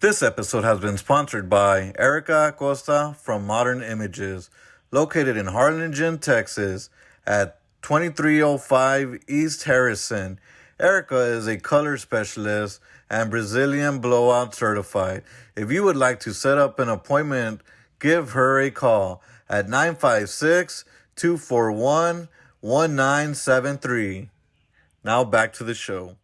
This episode has been sponsored by Erica Acosta from Modern Images, located in Harlingen, Texas, at 2305 East Harrison. Erica is a color specialist and Brazilian blowout certified. If you would like to set up an appointment, give her a call at 956 241 1973. Now back to the show.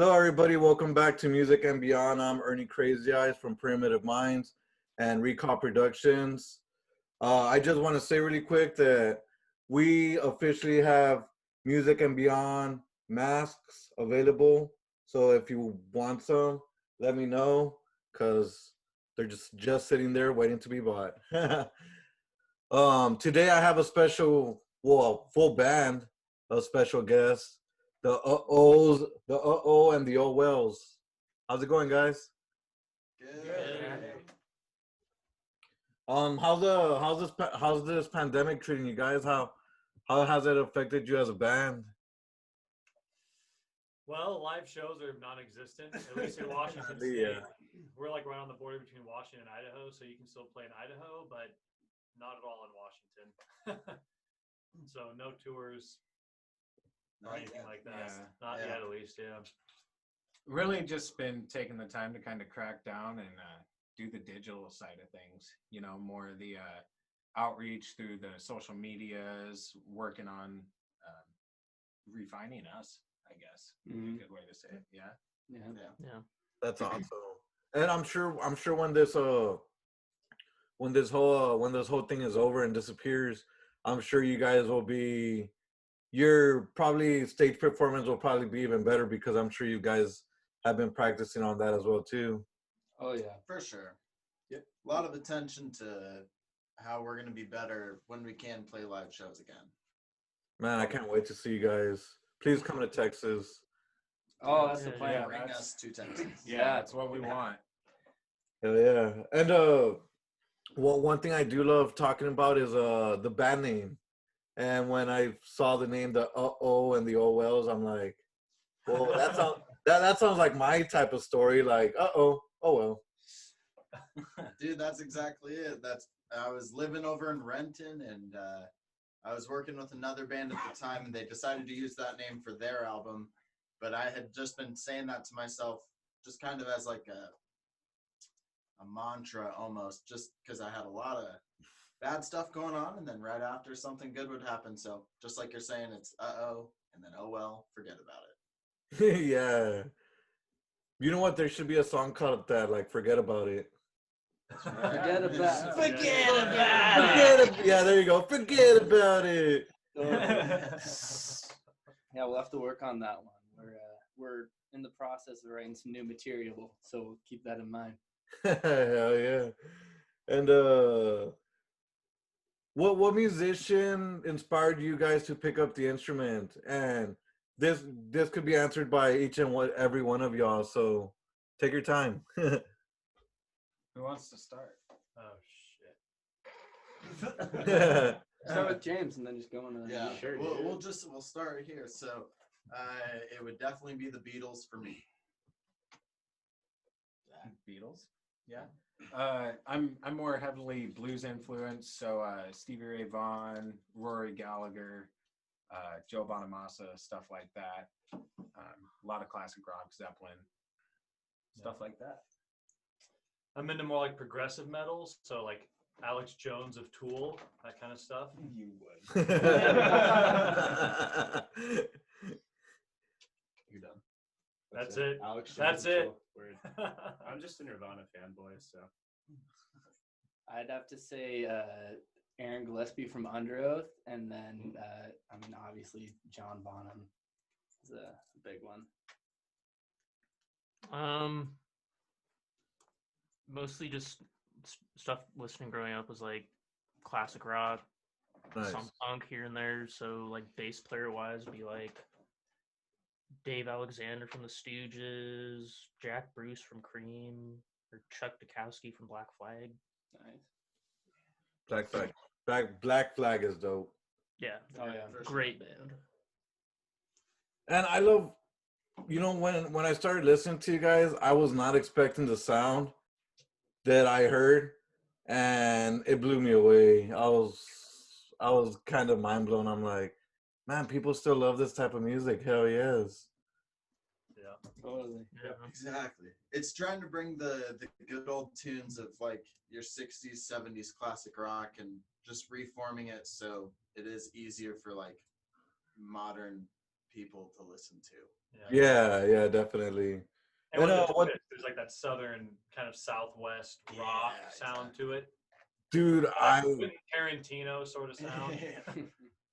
Hello, everybody. Welcome back to Music and Beyond. I'm Ernie Crazy Eyes from Primitive Minds and Recall Productions. Uh, I just want to say really quick that we officially have Music and Beyond masks available. So if you want some, let me know because they're just just sitting there waiting to be bought. um, today I have a special, well, full band, of special guest the uh ohs, the uh oh, and the oh wells. How's it going, guys? Good. Um, how's the how's this how's this pandemic treating you guys? How how has it affected you as a band? Well, live shows are non-existent, at least in Washington Yeah. We're like right on the border between Washington and Idaho, so you can still play in Idaho, but not at all in Washington. so no tours or anything yet. like that. Yeah. Not Yeah. yet, at least. Yeah. really just been taking the time to kind of crack down and uh, do the digital side of things you know more of the uh, outreach through the social medias working on um, refining us i guess would be Mhm. a good way to say it yeah Yeah. Yeah. That's awesome. And I'm sure I'm sure when this uh when this whole uh, when this whole thing is over and disappears, I'm sure you guys will be your probably stage performance will probably be even better because I'm sure you guys have been practicing on that as well too. Oh yeah. For sure. Yep. A lot of attention to how we're gonna be better when we can play live shows again. Man, I can't wait to see you guys. Please come to Texas. Oh, that's the plan. yeah, Bring that's- us to Texas. yeah that's what we want Hell yeah. And uh well one thing I do love talking about is uh the band name. And when I saw the name the uh oh and the oh wells, I'm like, well that sounds that, that sounds like my type of story, like uh oh, oh well. Dude, that's exactly it. That's I was living over in Renton and uh I was working with another band at the time and they decided to use that name for their album. But I had just been saying that to myself just kind of as like a a mantra almost, just because I had a lot of bad stuff going on and then right after something good would happen. So just like you're saying, it's uh oh and then oh well, forget about it. yeah. You know what? There should be a song called that, like forget about it. Forget about- it. Forget about Forget ab- yeah, there you go. Forget about it. yeah, we'll have to work on that one. We're uh, we're in the process of writing some new material, so keep that in mind. Hell yeah. And uh what what musician inspired you guys to pick up the instrument? And this this could be answered by each and one every one of y'all, so take your time. who wants to start Oh shit. Start with James and then just go on to Yeah, Sure, we'll, we'll just we'll start here. So, uh, it would definitely be the Beatles for me. beatles yeah uh, i'm i'm more heavily blues influenced so uh, stevie ray vaughan rory gallagher uh, joe bonamassa stuff like that um, a lot of classic rock zeppelin stuff like that I'm into more like progressive metals, so like Alex Jones of Tool, that kind of stuff. you would You're done. That's it. Alex. That's it. Word. I'm just a Nirvana fanboy, so I'd have to say uh, Aaron Gillespie from Underoath, and then uh, I mean obviously John Bonham is a big one. Um, mostly just stuff listening growing up was like classic rock, nice. some punk here and there. So like bass player wise, would be like Dave Alexander from the Stooges, Jack Bruce from Cream, or Chuck Dukowski from Black Flag. Nice. Black flag. Black Black Flag is dope. Yeah, Oh yeah. For sure. great band. And I love you know when when I started listening to you guys, I was not expecting the sound that I heard, and it blew me away. I was I was kind of mind blown. I'm like, man, people still love this type of music. Hell yes. Yeah. Totally. Yeah. Exactly. It's trying to bring the the good old tunes of like your 60s, 70s classic rock and just reforming it so it is easier for like modern people to listen to. Yeah, yeah, definitely. And And, with uh, what- there's like that southern kind of southwest rock Yeah, sound to it. Dude, I Tarantino sort of sound.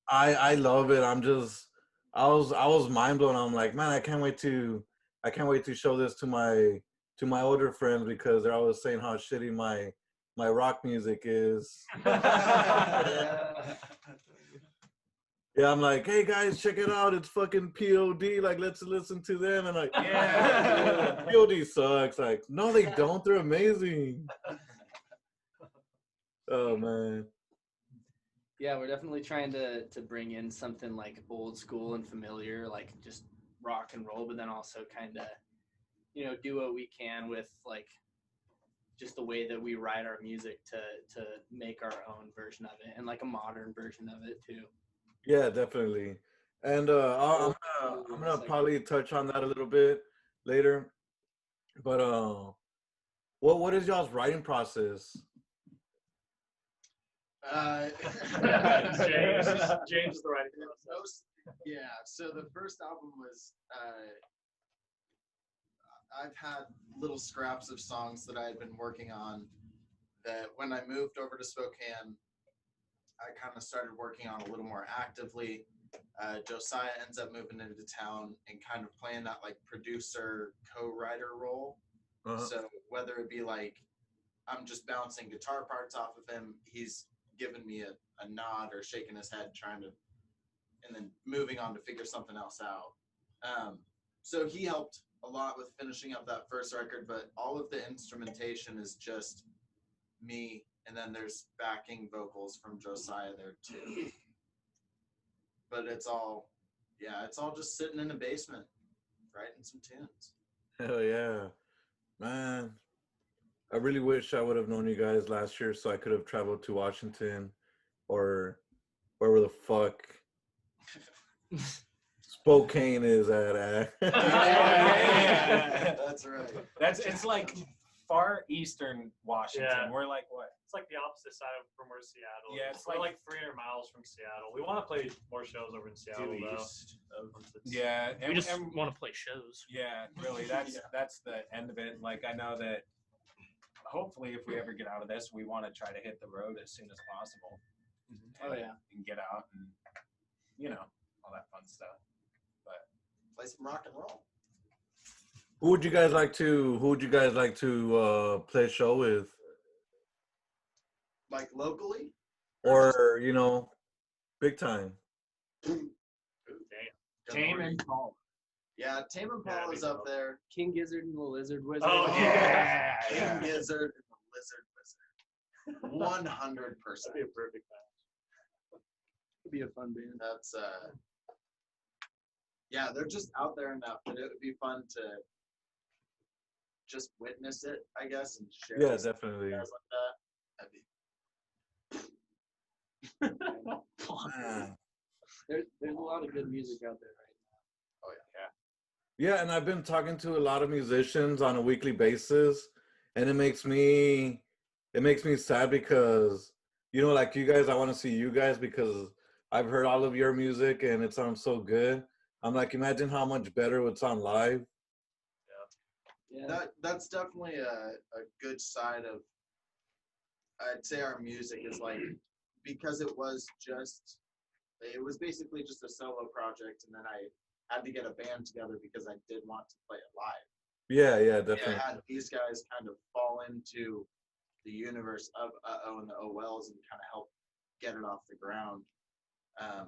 I I love it. I'm just I was I was mind blown. I'm like, man, I can't wait to I can't wait to show this to my to my older friends because they're always saying how shitty my my rock music is. Yeah, I'm like, hey guys, check it out. It's fucking POD. Like, let's listen to them. And like, yeah, POD sucks. Like, no, they don't. They're amazing. Oh man. Yeah, we're definitely trying to to bring in something like old school and familiar, like just rock and roll, but then also kind of, you know, do what we can with like just the way that we write our music to to make our own version of it and like a modern version of it too. Yeah, definitely. And uh, I'll- I'm gonna I'm gonna probably touch on that a little bit later. But uh, what what is y'all's writing process? Uh, James, James is the right Most- yeah. So the first album was uh, I've had little scraps of songs that I had been working on that when I moved over to Spokane, I kind of started working on a little more actively. Uh, Josiah ends up moving into town and kind of playing that like producer co-writer role. Uh-huh. So whether it be like I'm just bouncing guitar parts off of him, he's giving me a, a nod or shaking his head, trying to, and then moving on to figure something else out. Um, so he helped a lot with finishing up that first record, but all of the instrumentation is just me, and then there's backing vocals from Josiah there too. But it's all, yeah, it's all just sitting in a basement, writing some tunes. Hell yeah, man! I really wish I would have known you guys last year so I could have traveled to Washington or wherever the fuck Spokane is at. eh? Yeah. That's right. That's it's like far eastern Washington. Yeah. We're like what? It's like the opposite side of from where Seattle. Yeah, is. it's We're like- like 300 miles from Seattle. We want to play more shows over in Seattle Due though. east of Yeah, and, We just and- want to play shows. yeah, really. That's that's the end of it. Like I know that. Hopefully, if we ever get out of this, we want to try to hit the road as soon as possible. Oh, yeah. and get out and you know all that fun stuff. But play some rock and roll. Who would you guys like to? Who would you guys like to uh, play a show with, Like locally? or you know, big time? Good Tame Impala. Yeah, Tame Impala Yeah, is big up there. King Gizzard and the Lizard Wizard. Oh, yeah. King Yeah. Gizzard and the Lizard Wizard. One hundred percent. That'd be a perfect match. It'd be a fun band. That's uh yeah, they're just out there enough that it would be fun to just witness it, I guess, and share Yeah, definitely. guys like that. That'd be There's there's a lot of good music out there right now. Oh yeah. Yeah. Yeah, and I've been talking to a lot of musicians on a weekly basis, and it makes me it makes me sad because you know, like you guys, I want to see you guys because I've heard all of your music and it sounds so good. I'm like, imagine how much better it would sound live. Yeah. that that's definitely a, a good side of I'd say our music is like because it was just it was basically just a solo project and then I had to get a band together because I did want to play it live. Yeah, yeah, Yeah, definitely. I had these guys kind of fall into the universe of uh-oh and the OLs and kind of help get it off the ground. Um,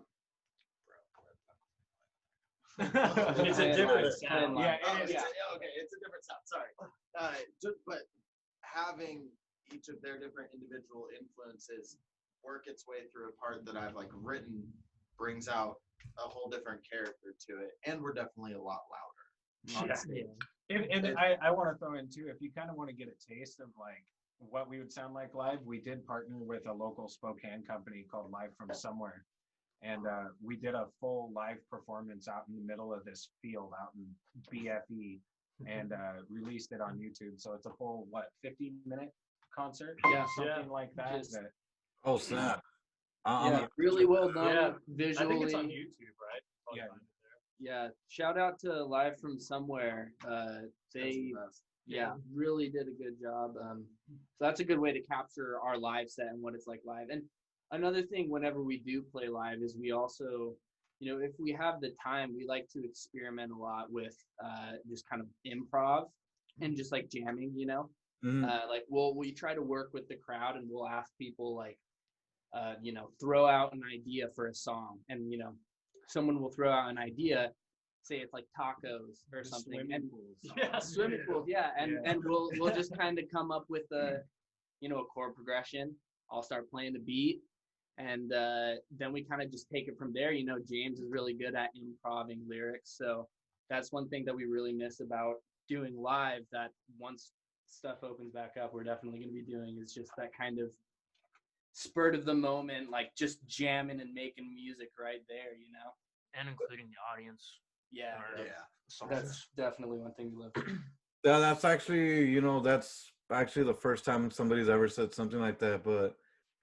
It's a different sound. Yeah, Oh, it's is. a- okay, it's a different sound. Sorry, uh, just, but having each of their different individual influences work its way through a part that I've like written brings out a whole different character to it, and we're definitely a lot louder. on Yeah. stage. If, and I, I want to throw in too, if you kind of want to get a taste of like what we would sound like live, we did partner with a local Spokane company called Live from Somewhere. And uh, we did a full live performance out in the middle of this field out in BFE and uh, released it on YouTube. So it's a full, what, 50 minute concert? Yeah. Something like that. Just- that Oh snap! I- I'm yeah, really well done Yeah, visually. I think it's on YouTube, right? Probably Yeah. there. Yeah, shout out to Live from Somewhere. Uh, they yeah really did a good job. Um, so that's a good way to capture our live set and what it's like live. And another thing, whenever we do play live, is we also, you know, if we have the time, we like to experiment a lot with uh, just kind of improv and just like jamming. You know, Mhm. uh, like we'll we try to work with the crowd and we'll ask people like uh, you know throw out an idea for a song and you know someone will throw out an idea say it's like tacos or the something swimming and pools. Yeah. swimming pools yeah and Yeah. and we'll we'll just kind of come up with a you know a chord progression i'll start playing the beat and uh, then we kind of just take it from there you know james is really good at improving lyrics so that's one thing that we really miss about doing live that once stuff opens back up we're definitely going to be doing is just that kind of spurt of the moment like just jamming and making music right there you know and including the audience. yeah Or- Yeah. Songs. that's definitely one thing we love Yeah, that's actually, you know, that's actually the first time somebody's ever said something like that, but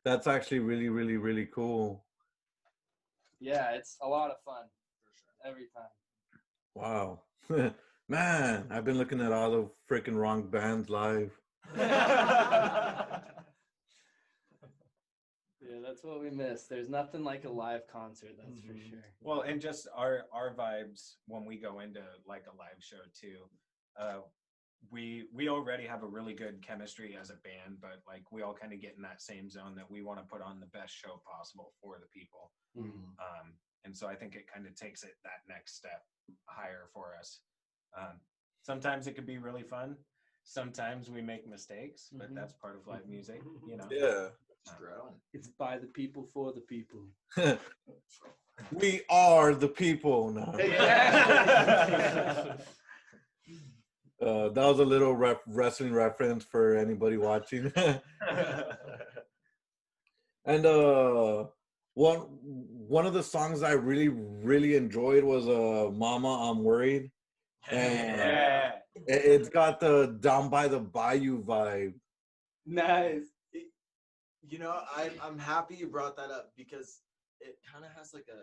that's actually really, really, really cool. yeah it's a lot of fun every time Wow. Man, I've been looking at all the freaking wrong bands live. Yeah, that's what we miss. There's nothing like a live concert, that's for Mhm. sure. Well, and just our our vibes when we go into like a live show too. Uh, we we already have a really good chemistry as a band, but like we all kind of get in that same zone that we want to put on the best show possible for the people. Um, and so I think it kind of takes it that next step higher for us. Um, sometimes it could be really fun. Sometimes we make mistakes, but Mhm. that's part of live music, you know. Yeah. It's by the people for the people. we are the people now. Uh, that was a little ref- wrestling reference for anybody watching. and uh, one one of the songs I really really enjoyed was uh, "Mama, I'm Worried." And Yeah. it, it's got the "Down by the Bayou" vibe. Nice. You know, I, I'm happy you brought that up because it kind of has like a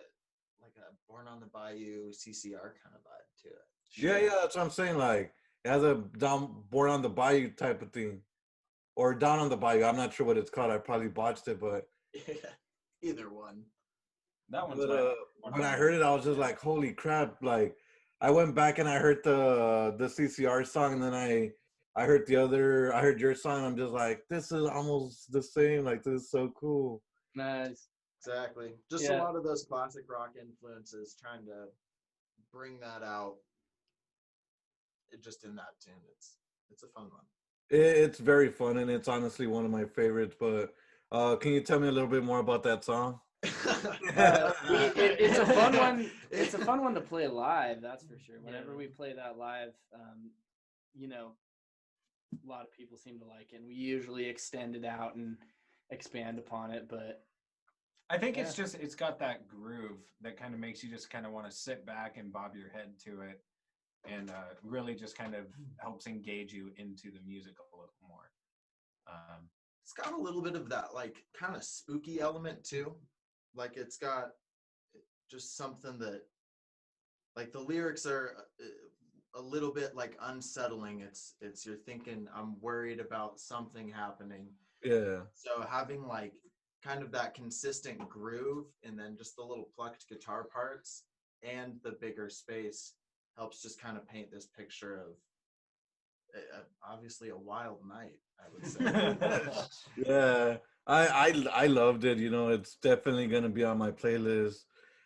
like a Born on the Bayou CCR kind of vibe to it. Yeah, yeah, that's what I'm saying. Like it has a down born on the bayou type of thing, or down on the bayou. I'm not sure what it's called. I probably botched it, but Either one. That one's But, uh, one when I heard it, I was just like, "Holy crap!" Like, I went back and I heard the the CCR song, and then I I heard the other, I heard your song. I'm just like, "This is almost the same. Like, this is so cool." Nice. Exactly. Just Yeah. a lot of those classic rock influences, trying to bring that out. It just in that tune. It's it's a fun one. It's very fun, and it's honestly one of my favorites. But uh, can you tell me a little bit more about that song? Uh, we, it, it's a fun one. It's a fun one to play live, that's for sure. Whenever Yeah. we play that live, um, you know, a lot of people seem to like it. And we usually extend it out and expand upon it, but I think it's just it's got that groove that kind of makes you just kind of want to sit back and bob your head to it, and uh, really just kind of helps engage you into the music a little more. Um, it's got a little bit of that like kind of spooky element too. Like it's got just something that like the lyrics are uh, a little bit like unsettling. It's it's you're thinking I'm worried about something happening. Yeah, So having like kind of that consistent groove and then just the little plucked guitar parts and the bigger space helps just kind of paint this picture of uh, uh, obviously a wild night, I would say. yeah. I I I loved it. You know, it's definitely gonna be on my playlist.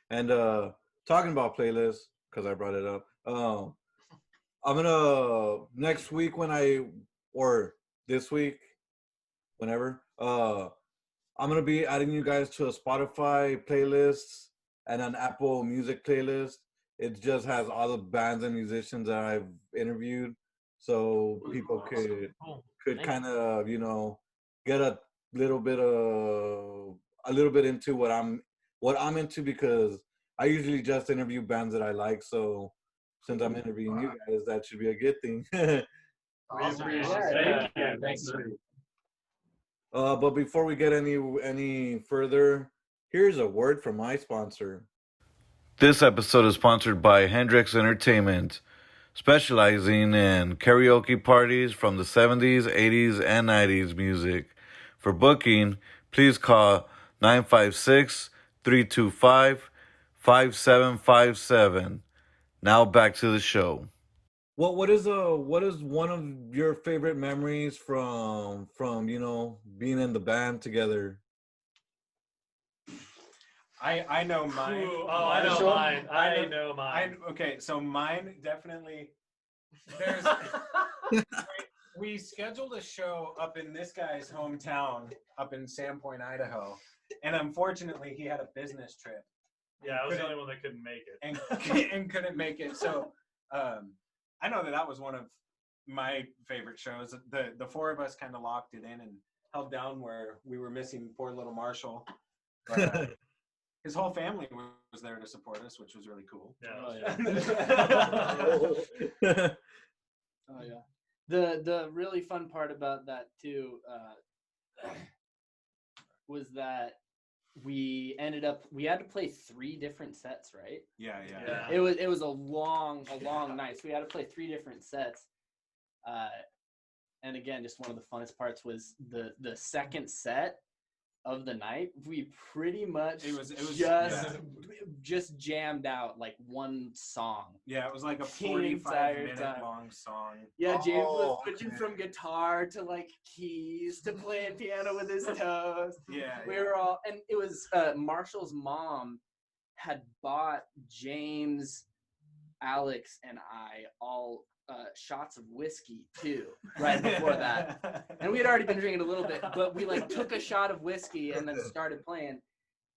And uh, talking about playlists, because I brought it up. Um, I'm gonna next week when I or this week, whenever. Uh, I'm gonna be adding you guys to a Spotify playlist and an Apple Music playlist. It just has all the bands and musicians that I've interviewed, so people could Cool. could kind of you know get a little bit of a little bit into what I'm what I'm into because I usually just interview bands that I like. So since I'm interviewing you guys, that should be a good thing. We appreciate Yeah, it. yeah, Thank thanks. uh, but before we get any any further, here's a word from my sponsor. This episode is sponsored by Hendrix Entertainment, specializing in karaoke parties from the 70s, 80s, and 90s music. For booking, please call 956 325 5757. Now back to the show. What what is uh what is one of your favorite memories from from you know being in the band together? I I know mine. Ooh, oh, I know Sure. mine. I I know- know I mine. okay, so mine definitely. There's we scheduled a show up in this guy's hometown, up in Sandpoint, Idaho, and unfortunately he had a business trip yeah, I was the only one that couldn't make it. and and couldn't make it. So um, I know that that was one of my favorite shows. The the four of us kind of locked it in and held down where we were missing poor little Marshall. But, uh, his whole family was there to support us, which was really cool. Yeah. Oh, yeah. Oh yeah. The the really fun part about that too uh, was that we ended up we had to play three different sets, right? Yeah, yeah. Yeah. It was it was a long a long night. So we had to play three different sets. Uh, and again, just one of the funnest parts was the the second set of the night. We pretty much It was- it was- just yeah. just jammed out like one song. Yeah, it was like a forty-five minute time. long song. Yeah, James was Oh, switching okay. from guitar to like keys to playing piano with his toes. Yeah. We yeah. were all, and it was uh, Marshall's mom had bought James, Alex, and I all uh, shots of whiskey too, right before that. And we had already been drinking a little bit, but we like took a shot of whiskey and then started playing,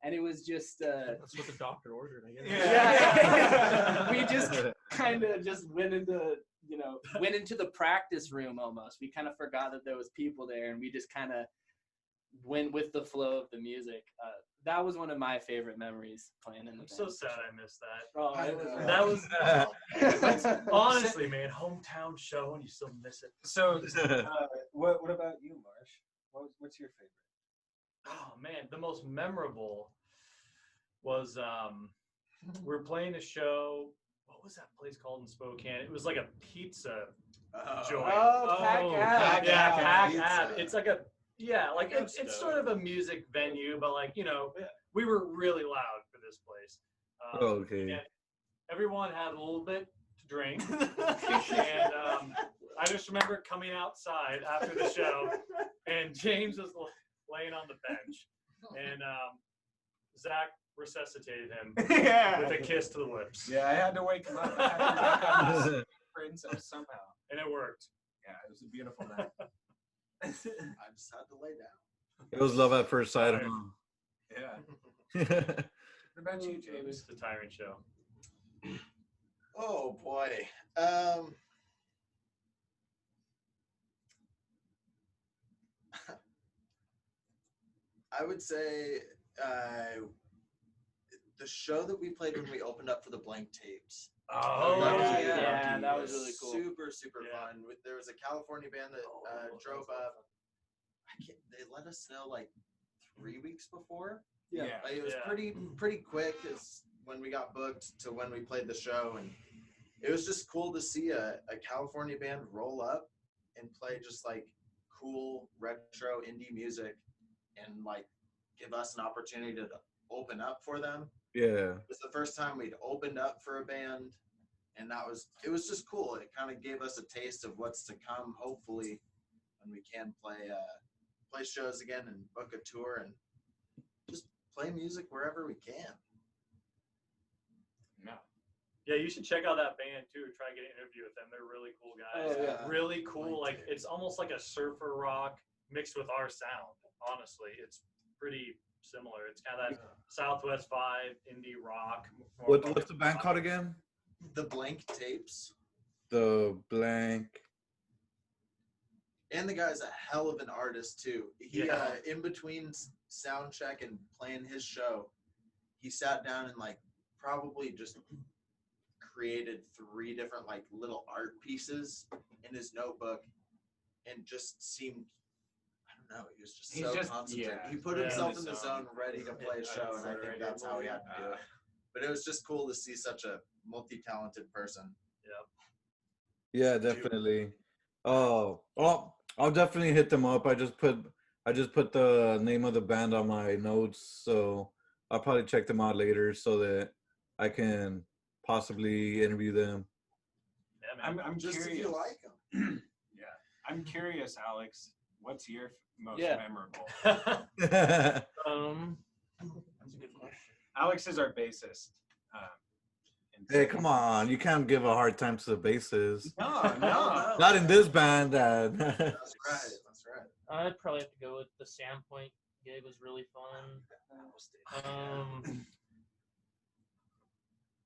and it was just uh, That's what the doctor ordered, I guess. Yeah. we just kind of just went into you know went into the practice room almost. We kind of forgot that there was people there, and we just kind of went with the flow of the music. Uh, that was one of my favorite memories playing in the I'm so band, for sad. I missed that. Oh, I was know. That was was honestly, man, hometown show, and you still miss it. So, uh, what what about you, Marsh? What, what's your favorite? Oh man, the most memorable was um we were playing a show. What was that place called in Spokane? It was like a pizza joint. Oh, Pac Oh, Ave. Pac, yeah, Ave Pac Pizza. It's like a yeah, like Like it's, it's sort of a music venue, but like you know, we were really loud for this place. Um, Okay. everyone had a little bit to drink, and um, I just remember coming outside after the show, and James was laying on the bench, and um, Zach resuscitated him yeah. with a kiss to the lips, Yeah, I had to wake him up. I had to wake up princess somehow. and it worked. Yeah, it was a beautiful night. I just had to lay down. It was love at first sight. Yeah. huh? What about you, James? The Tyrant Show. Oh boy. Um I would say uh the show that we played when we opened up for the blank tapes. Oh, That was yeah. really Yeah, that It was really cool. Super, super Yeah. fun. There was a California band that uh, drove up. I can't, they let us know like three weeks before. Yeah. Like, it was Yeah. pretty pretty quick as when we got booked to when we played the show and it was just cool to see a, a California band roll up and play just like cool retro indie music and like give us an opportunity to open up for them. Yeah. It was the first time we'd opened up for a band and that was it was just cool. It kind of gave us a taste of what's to come hopefully when we can play uh play shows again and book a tour and just play music wherever we can. No. Yeah, you should check out that band too. Try to get an interview with them. They're really cool guys. Oh, yeah. Really cool. Blank Like it's almost like a surfer rock mixed with our sound. Honestly, it's pretty similar. It's kind of that Southwest vibe, indie rock. What, what's the band on- called again? the blank tapes. The blank. And the guy's a hell of an artist too. He Yeah. uh, in between s- sound check and playing his show, he sat down and like probably just created three different like little art pieces in his notebook and just seemed I don't know, he was just He's so just- concentrated. yeah, he put yeah. himself In in the the zone. zone ready to play a show and I think that's how he had to do it. But it was just cool to see such a multi-talented person. Yeah, Yeah, definitely. Oh, well, I'll definitely hit them up. I just put I just put the name of the band on my notes, so I'll probably check them out later so that I can possibly interview them. Yeah, man. I'm, I'm Just curious. if you like him. yeah, I'm curious, Alex. What's your f- most Yeah. memorable? Um, that's a good question. Alex is our bassist. Um, and hey, come on! You can't give a hard time to the basses. No, no. Not in this band. Uh, That's right. That's right. I'd probably have to go with the Sandpoint gig was really fun. Um,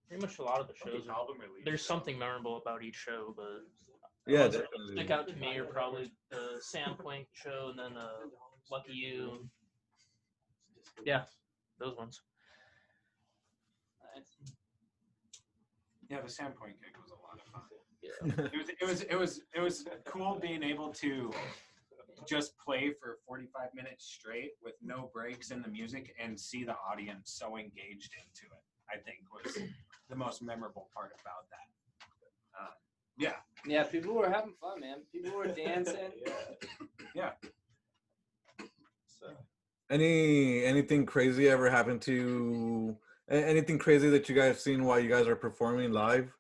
pretty much a lot of the shows. Are, album release. there's something memorable about each show, but the yeah, ones that definitely. stick out to me are probably the Sandpoint show and then uh, Lucky You. Yeah, those ones. Yeah, the Sandpoint gig was a lot of fun. It was, it was, it was, it was cool being able to just play for 45 minutes straight with no breaks in the music and see the audience so engaged into it. I think was the most memorable part about that. Uh, yeah, Yeah, people were having fun, man. People were dancing. Yeah. So Any anything crazy ever happened to a- anything crazy that you guys seen while you guys are performing live?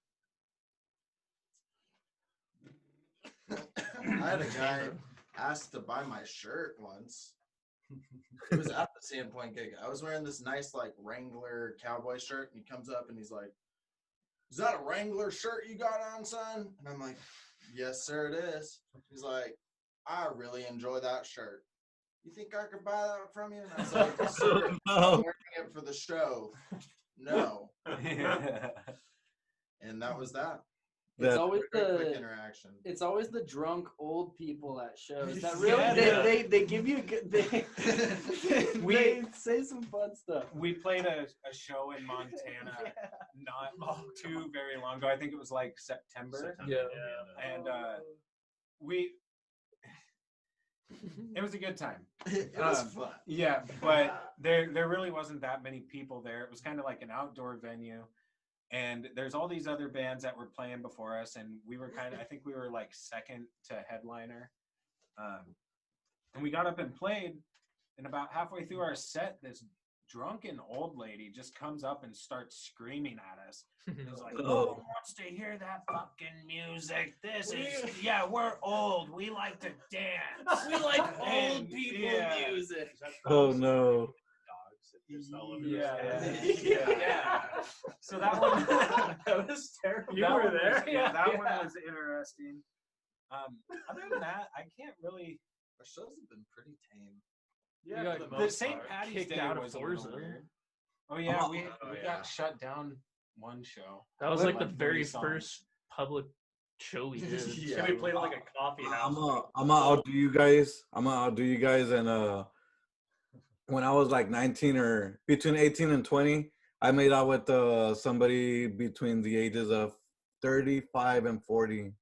I had a guy ask to buy my shirt once. It was at the Sandpoint gig. I was wearing this nice like Wrangler cowboy shirt, and he comes up and he's like, "Is that a Wrangler shirt you got on, son?" And I'm like, "Yes, sir, it is." He's like, "I really enjoy that shirt. You think I could buy that from you?" And I was like, "Sir, I'm No. wearing it for the show. No." And that was that. It's always Very quick the interaction. it's always the drunk old people at shows that Yeah. really they, Yeah. they, they give you good they, We- they say some fun stuff. we played a, a show in Montana not too very long ago. I think it was like September. September, Yeah. And uh, we, it was a good time. it was Um, fun. Yeah, but there there really wasn't that many people there. It was kind of like an outdoor venue. And there's all these other bands that were playing before us, and we were kind of I think we were like second to headliner. Um, and we got up and played, and about halfway through our set, this drunken old lady just comes up and starts screaming at us. It was like, Oh. "No wants to hear that fucking music. This is yeah, we're old. We like to dance. We like old people yeah. music. Oh no! Dogs that just all over Yeah, yeah, yeah. So that one, that was terrible. You that were one there? Was, yeah, that Yeah. one was interesting. Um, other than that, I can't really. Our shows have been pretty tame. Yeah, got for the The most St. part. Patty's Kicked Day out of was a little Forza. weird. Oh yeah, we, Oh, we yeah. got shut down one show. That was Like like the three very songs. first public show we did. Yeah. Yeah, we played at like a coffee house. I'm gonna I'm gonna outdo you guys. I'm gonna outdo you guys. And uh, when I was like 19 or between 18 and 20, I made out with uh somebody between the ages of 35 and 40.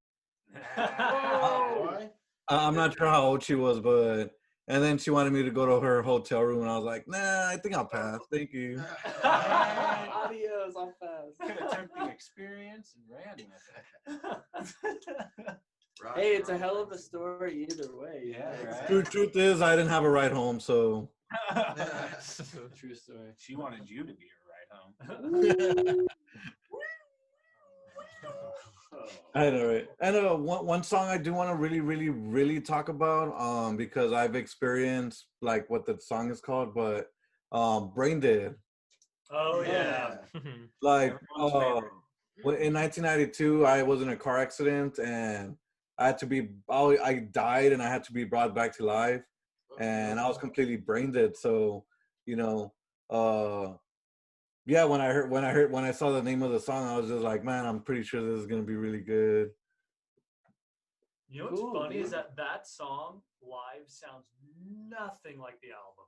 I- I'm not sure how old she was, but and then she wanted me to go to her hotel room, and I was like, Nah, I think I'll pass. Thank you. Adios, I'm fast. Could have took experience and ran with Hey, it's a hell of a story either way. Yeah, right. True truth is, I didn't have a ride home, so True story. she wanted you to be her ride home. I know it. And uh, one one song I do want to really, really, really talk about, um, because I've experienced like what the song is called, but um, Brain Dead. Oh yeah. Like Everyone's uh, in 1992, I was in a car accident and I had to be, I, I died and I had to be brought back to life, and I was completely brain dead. So, you know, uh, yeah, when I heard when I heard when I saw the name of the song, I was just like, man, I'm pretty sure this is gonna be really good. You know what's Cool, funny is that that song live sounds nothing like the album.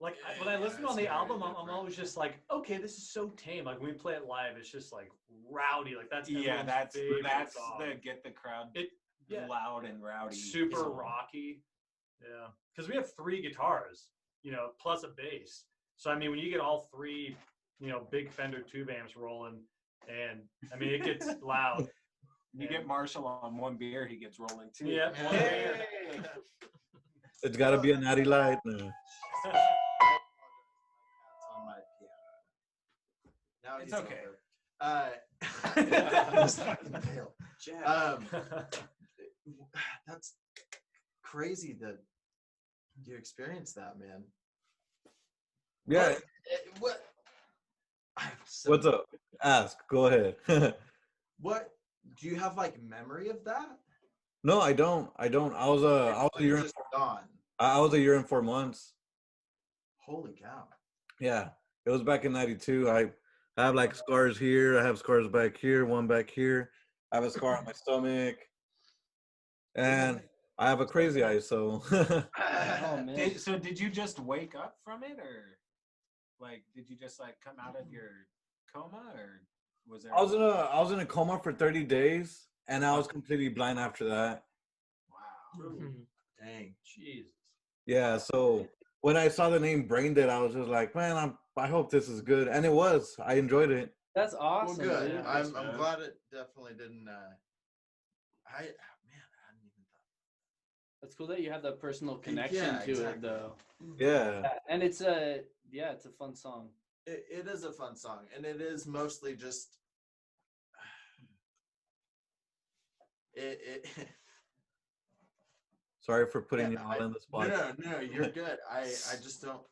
Like I, when I listen it's on the album, I'm, I'm always just like, okay, this is so tame. Like when we play it live, it's just like rowdy. Like that's Yeah, that's that's song. the get the crowd It yeah, loud and rowdy. super song. rocky. Yeah, because we have three guitars, you know, plus a bass. So I mean, when you get all three, you know, big Fender tube amps rolling, and I mean, it gets loud. You get Marshall on one beer, he gets rolling too. Yeah. one Hey. beer. It's gotta be a natty light. No. on my piano. Now It's okay. over. Uh, He's fucking pale. Um, that's crazy that you experienced that, man. Yeah. What? eh, what so What's up? Ask. Go ahead. What do you have like memory of that? no, I don't. I don't. I was uh, I was a year. And, gone. I I was a year and four months. Holy cow! Yeah, it was back in '92. I I have like scars here. I have scars back here. One back here. I have a scar on my stomach, and I have a crazy eye. So Oh man. Did, so did you just wake up from it, or like did you just like come out of your coma, or was there? I was in a I was in a coma for 30 days, and I was completely blind after that. wow. Dang. Jesus. Yeah, so when I saw the name Brain Dead, I was just like, man, I'm I hope this is good, and it was. I enjoyed it. That's awesome. well, good. dude. I'm, I'm glad it definitely didn't. Uh, I man, I hadn't even thought. That's cool that you have that personal connection Yeah, to exactly. it though. Mm-hmm. Yeah, Yeah, and it's a yeah, it's a fun song. It, it is a fun song, and it is mostly just. It, it sorry for putting Yeah, you all I- in the spot. no, no, you're good. I, I just don't.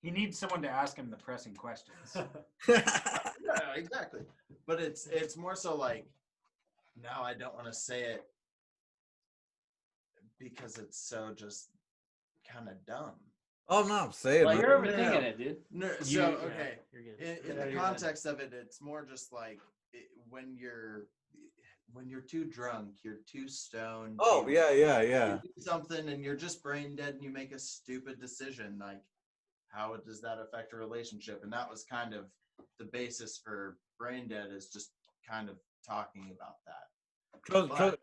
He needs someone to ask him the pressing questions. Yeah, exactly. But it's it's more so like now I don't want to say it because it's so just kind of dumb. oh no, say it. Well, you're overthinking no. it, dude. No, so yeah, okay. you're good. In, in the you're good. context of it, it's more just like it, when you're when you're too drunk, you're too stoned. Oh you- yeah, yeah, you yeah. do something and you're just brain dead and you make a stupid decision like how does that affect a relationship and that was kind of the basis for brain dead is just kind of talking about that Trust, trust,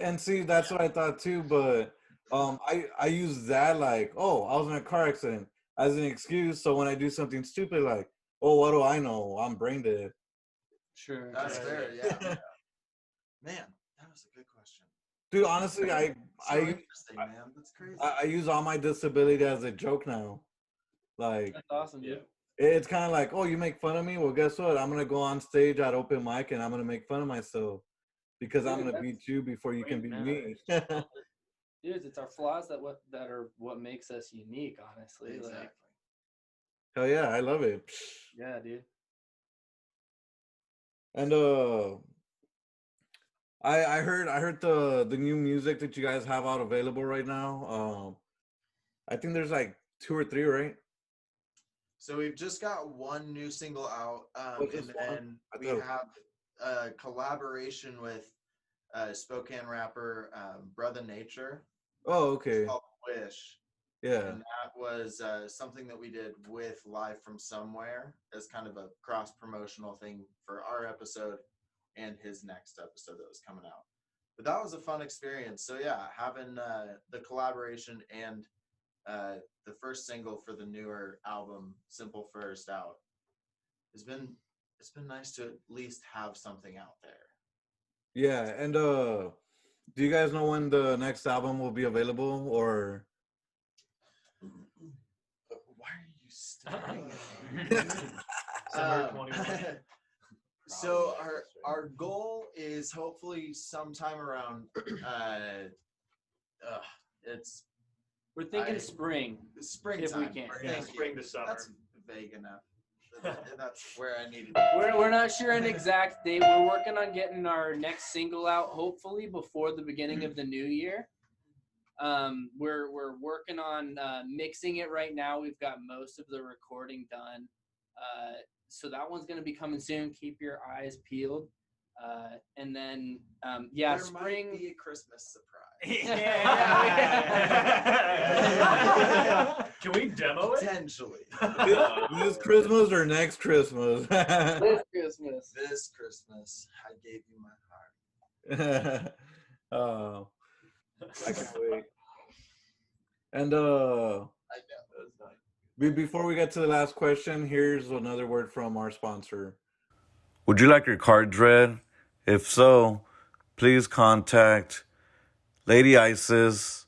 and see, that's what I thought too. But um, I I use that like, oh, I was in a car accident as an excuse. So when I do something stupid, like, oh, what do I know? I'm brain dead. Sure. that's Yeah, fair yeah, yeah. man that was a good question Dude, honestly, I so I interesting man that's crazy I, I use all my disability as a joke now. Like That's awesome, dude. Yeah. it's kind of like, oh, you make fun of me. Well, guess what? I'm gonna go on stage at open mic and I'm gonna make fun of myself because I'm gonna beat you before you can beat me. Dude, it's our flaws that what that are what makes us unique, honestly. exactly Like, Hell yeah, I love it. yeah, dude. And uh, I I heard I heard the the new music that you guys have out available right now. Um, I think there's like two or three, right? so we've just got one new single out um, What's and this one? then we have a collaboration with uh, spokane rapper um, brother nature Oh, okay. called wish Yeah. and that was uh, something that we did with live from somewhere as kind of a cross promotional thing for our episode and his next episode that was coming out but that was a fun experience so yeah having uh, the collaboration and uh, the first single for the newer album simple first out has been it's been nice to at least have something out there Yeah, and uh, do you guys know when the next album will be available or? Why are you staring at me? Um, so our our goal is hopefully sometime around uh, uh it's We're thinking I- spring. springtime. can. Yeah, spring to summer. That's vague enough. That- That's where I needed. We're, we're not sure an exact date. We're working on getting our next single out hopefully before the beginning of the new year. Um, we're we're working on uh, mixing it right now. We've got most of the recording done. Uh, so that one's gonna be coming soon. Keep your eyes peeled. Uh, and then um, yeah, there spring. might be a Christmas surprise. Can we demo it? Potentially. this Christmas or next Christmas? this Christmas. this Christmas, I gave you my heart. oh, I can't wait. And uh, I know. be- before we get to the last question, here's another word from our sponsor. Would you like your cards read? If so, please contact Lady Isis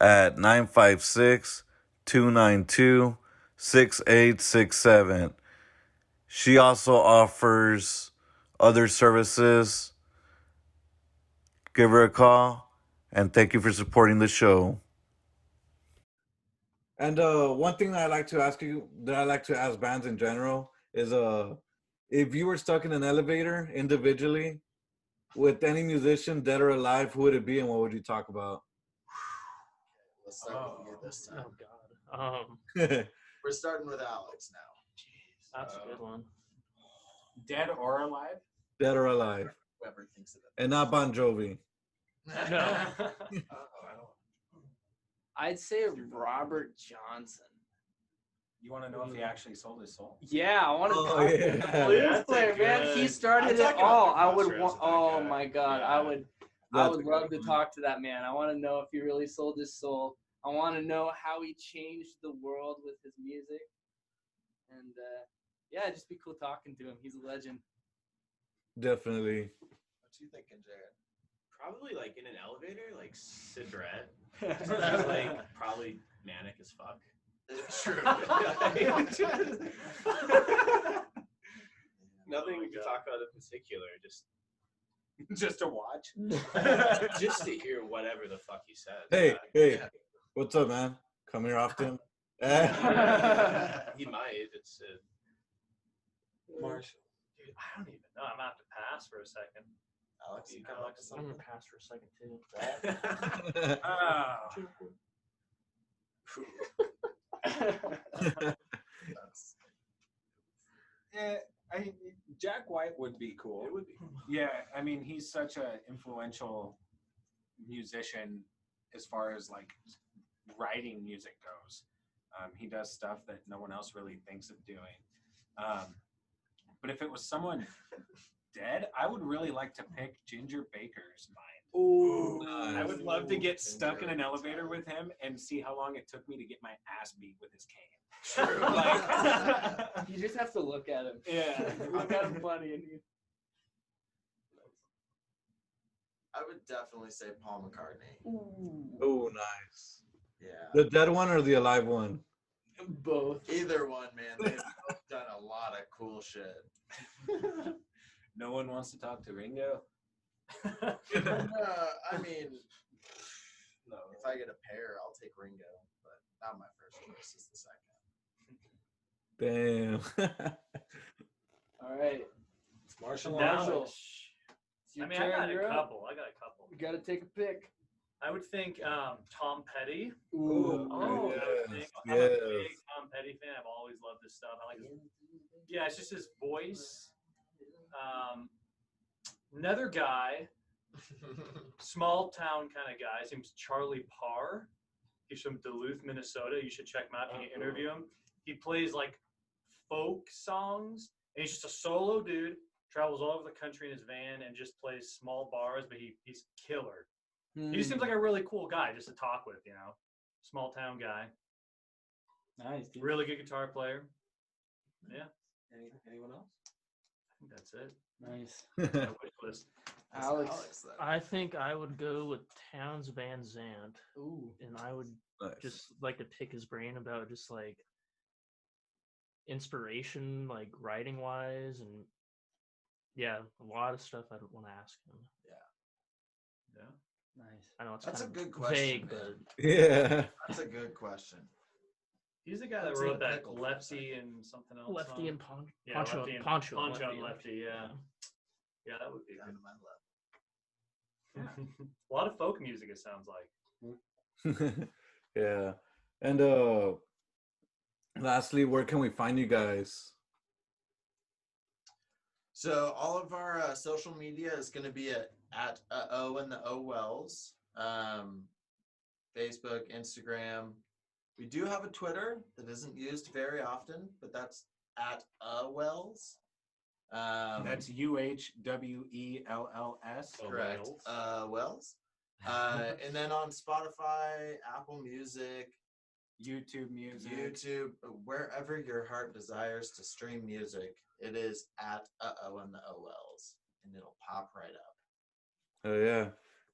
at 956 292 6867. She also offers other services. Give her a call and thank you for supporting the show. And uh, one thing that I like to ask you, that I like to ask bands in general, is uh, if you were stuck in an elevator individually with any musician, dead or alive, who would it be and what would you talk about? Let's start with you this time. Oh God. Um, We're starting with Alex now. that's a good one. Dead or alive? dead or alive, Whoever thinks of it. and not Bon Jovi. No. I'd say Robert Johnson. You want to know if he actually sold his soul? Yeah, I want to Oh, talk to yeah. the blues That's a player, man. He started it all. I would want. Oh guy. my god, I Yeah. would. I would love good to talk to that man. I want to know if he really sold his soul. I want to know how he changed the world with his music. And uh, yeah, it'd just be cool talking to him. He's a legend. Definitely. What do you thinking, Jared? Probably like in an elevator, like Syd Barrett. He's like probably manic as fuck. True. Nothing Oh my to talk about in particular, just Just to watch? just to hear whatever the fuck he says. Hey, Uh, hey, yeah. what's up, man? Come here often. He might. It's uh, Marshall. Dude, I don't even know. I'm gonna pass for a second. Alex, you come up with I'm gonna pass for a second too. Ah. That's- Eh, I Jack White would be cool. it would be. Yeah, I mean, he's such an influential musician as far as like writing music goes. Um, he does stuff that no one else really thinks of doing. Um, but if it was someone dead, I would really like to pick Ginger Baker's mind. Ooh. I would love to get stuck in an elevator with him and see how long it took me to get my ass beat with his cane. True. Like- You just have to look at him. Yeah. look at him funny, and you. I would definitely say Paul McCartney. Ooh. oh, nice. Yeah. The dead one or the alive one? Both. Either one, man. They've both done a lot of cool shit. No one wants to talk to Ringo. Uh, I mean, No. if I get a pair, I'll take Ringo, but not my first choice. Is the second. Damn. All right. It's Marshall. Marshall. it's- It's I mean, I got you're a up. couple. I got a couple. You got to take a pick. I would think um, Tom Petty. Ooh. Oh, I would yes, think. I'm a big. Tom Petty fan. I've always loved his stuff. I like his, yeah, it's just his voice. Um, another guy, small town kind of guy. His name's Charlie Parr. He's from Duluth, Minnesota. You should check him out if you uh-huh. interview him. He plays like folk songs, and he's just a solo dude. Travels all over the country in his van and just plays small bars, but he, he's killer. He just seems like a hmm. really cool guy just to talk with, you know. Small town guy. nice. Dude. Really good guitar player. Yeah, Any, anyone else? I think that's it. Nice. My wish list. That's Alex. I think I would go with Townes Van Zandt, Ooh. and I would Nice. just like to pick his brain about just like inspiration, like writing wise, and yeah, a lot of stuff I'd want to ask him. Yeah. Yeah. Nice. I know it's That's kind a of good question, vague, man. but yeah. That's a good question. He's the guy that What's in wrote the that pickle for a Lefty and something else. Lefty song. and Pon- yeah, Pancho, Lefty and Pancho, and Pancho and Lefty, Lefty. Yeah. Yeah, that would be Down good. to my left. a lot of folk music. It sounds like. yeah. And uh lastly, where can we find you guys? So all of our uh, social media is going to be at at uh, O and the O Wells, um, Facebook, Instagram. We do have a Twitter that isn't used very often, but that's at uh Wells. Um, That's U H W E L L S. Correct. Uh, Wells. Uh, and then on Spotify, Apple Music, YouTube music. YouTube, wherever your heart desires to stream music, it is at uh oh and the O Wells, and it'll pop right up. Oh yeah,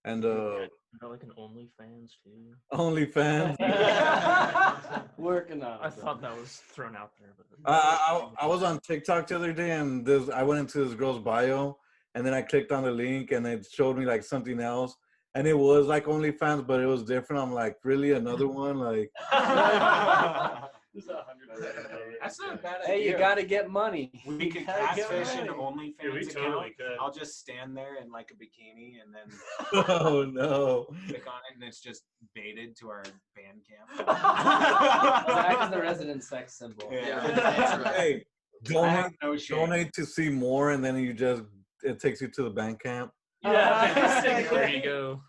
and uh, Got like an OnlyFans too. OnlyFans. Working on it. I thought that was thrown out there, but I, I I was on TikTok the other day, and this I went into this girl's bio, and then I clicked on the link, and it showed me like something else, and it was like OnlyFans, but it was different. I'm like, really, another one? Like, There's a hundred percent. That's not a bad Hey, you gotta get money. We You could gotta get catfish an. OnlyFans Yeah, we account. totally could. I'll just stand there in like a bikini and then oh no. click on it, and it's just baited to our Bandcamp. Zach is the resident sex symbol. Yeah. That's right. Hey, I donate no donate to see more, and then you just it takes you to the Bandcamp. yeah, there you go.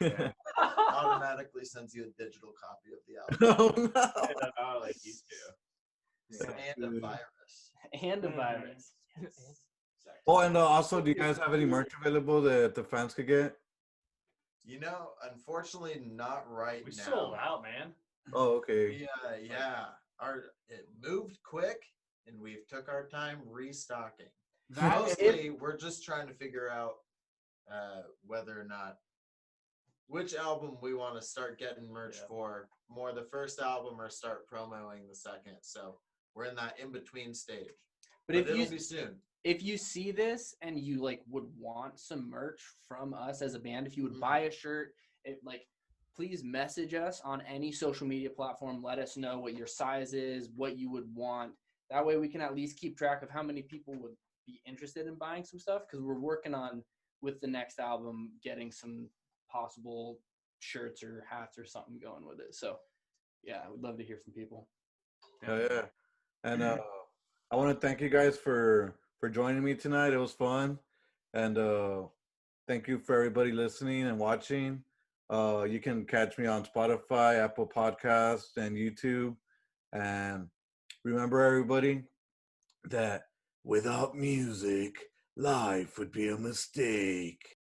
Yeah. Automatically sends you a digital copy of the album oh no. Oh, like used to. Yeah. and a virus. And a Mhm. virus. Oh, and uh, also, do you guys have any merch available that the fans could get? You know, unfortunately, not right We now. sold out, man. Oh, okay. Yeah, uh, yeah, our it moved quick, and we've took our time restocking. That is- Mostly, we're just trying to figure out uh, whether or not which album we want to start getting merch Yeah. for. More the first album, or start promoting the second. So we're in that in between stage. But if it'll you be soon. if you see this and you like would want some merch from us as a band, if you would Mhm. buy a shirt, it like please message us on any social media platform. Let us know what your size is, what you would want. That way we can at least keep track of how many people would be interested in buying some stuff because we're working on with the next album getting some possible shirts or hats or something going with it. So yeah, I would love to hear from people. Hell yeah. And uh, I want to thank you guys for for joining me tonight. It was fun, and uh, thank you for everybody listening and watching. Uh, you can catch me on Spotify, Apple Podcasts, and YouTube. And remember, everybody, that without music, life would be a mistake.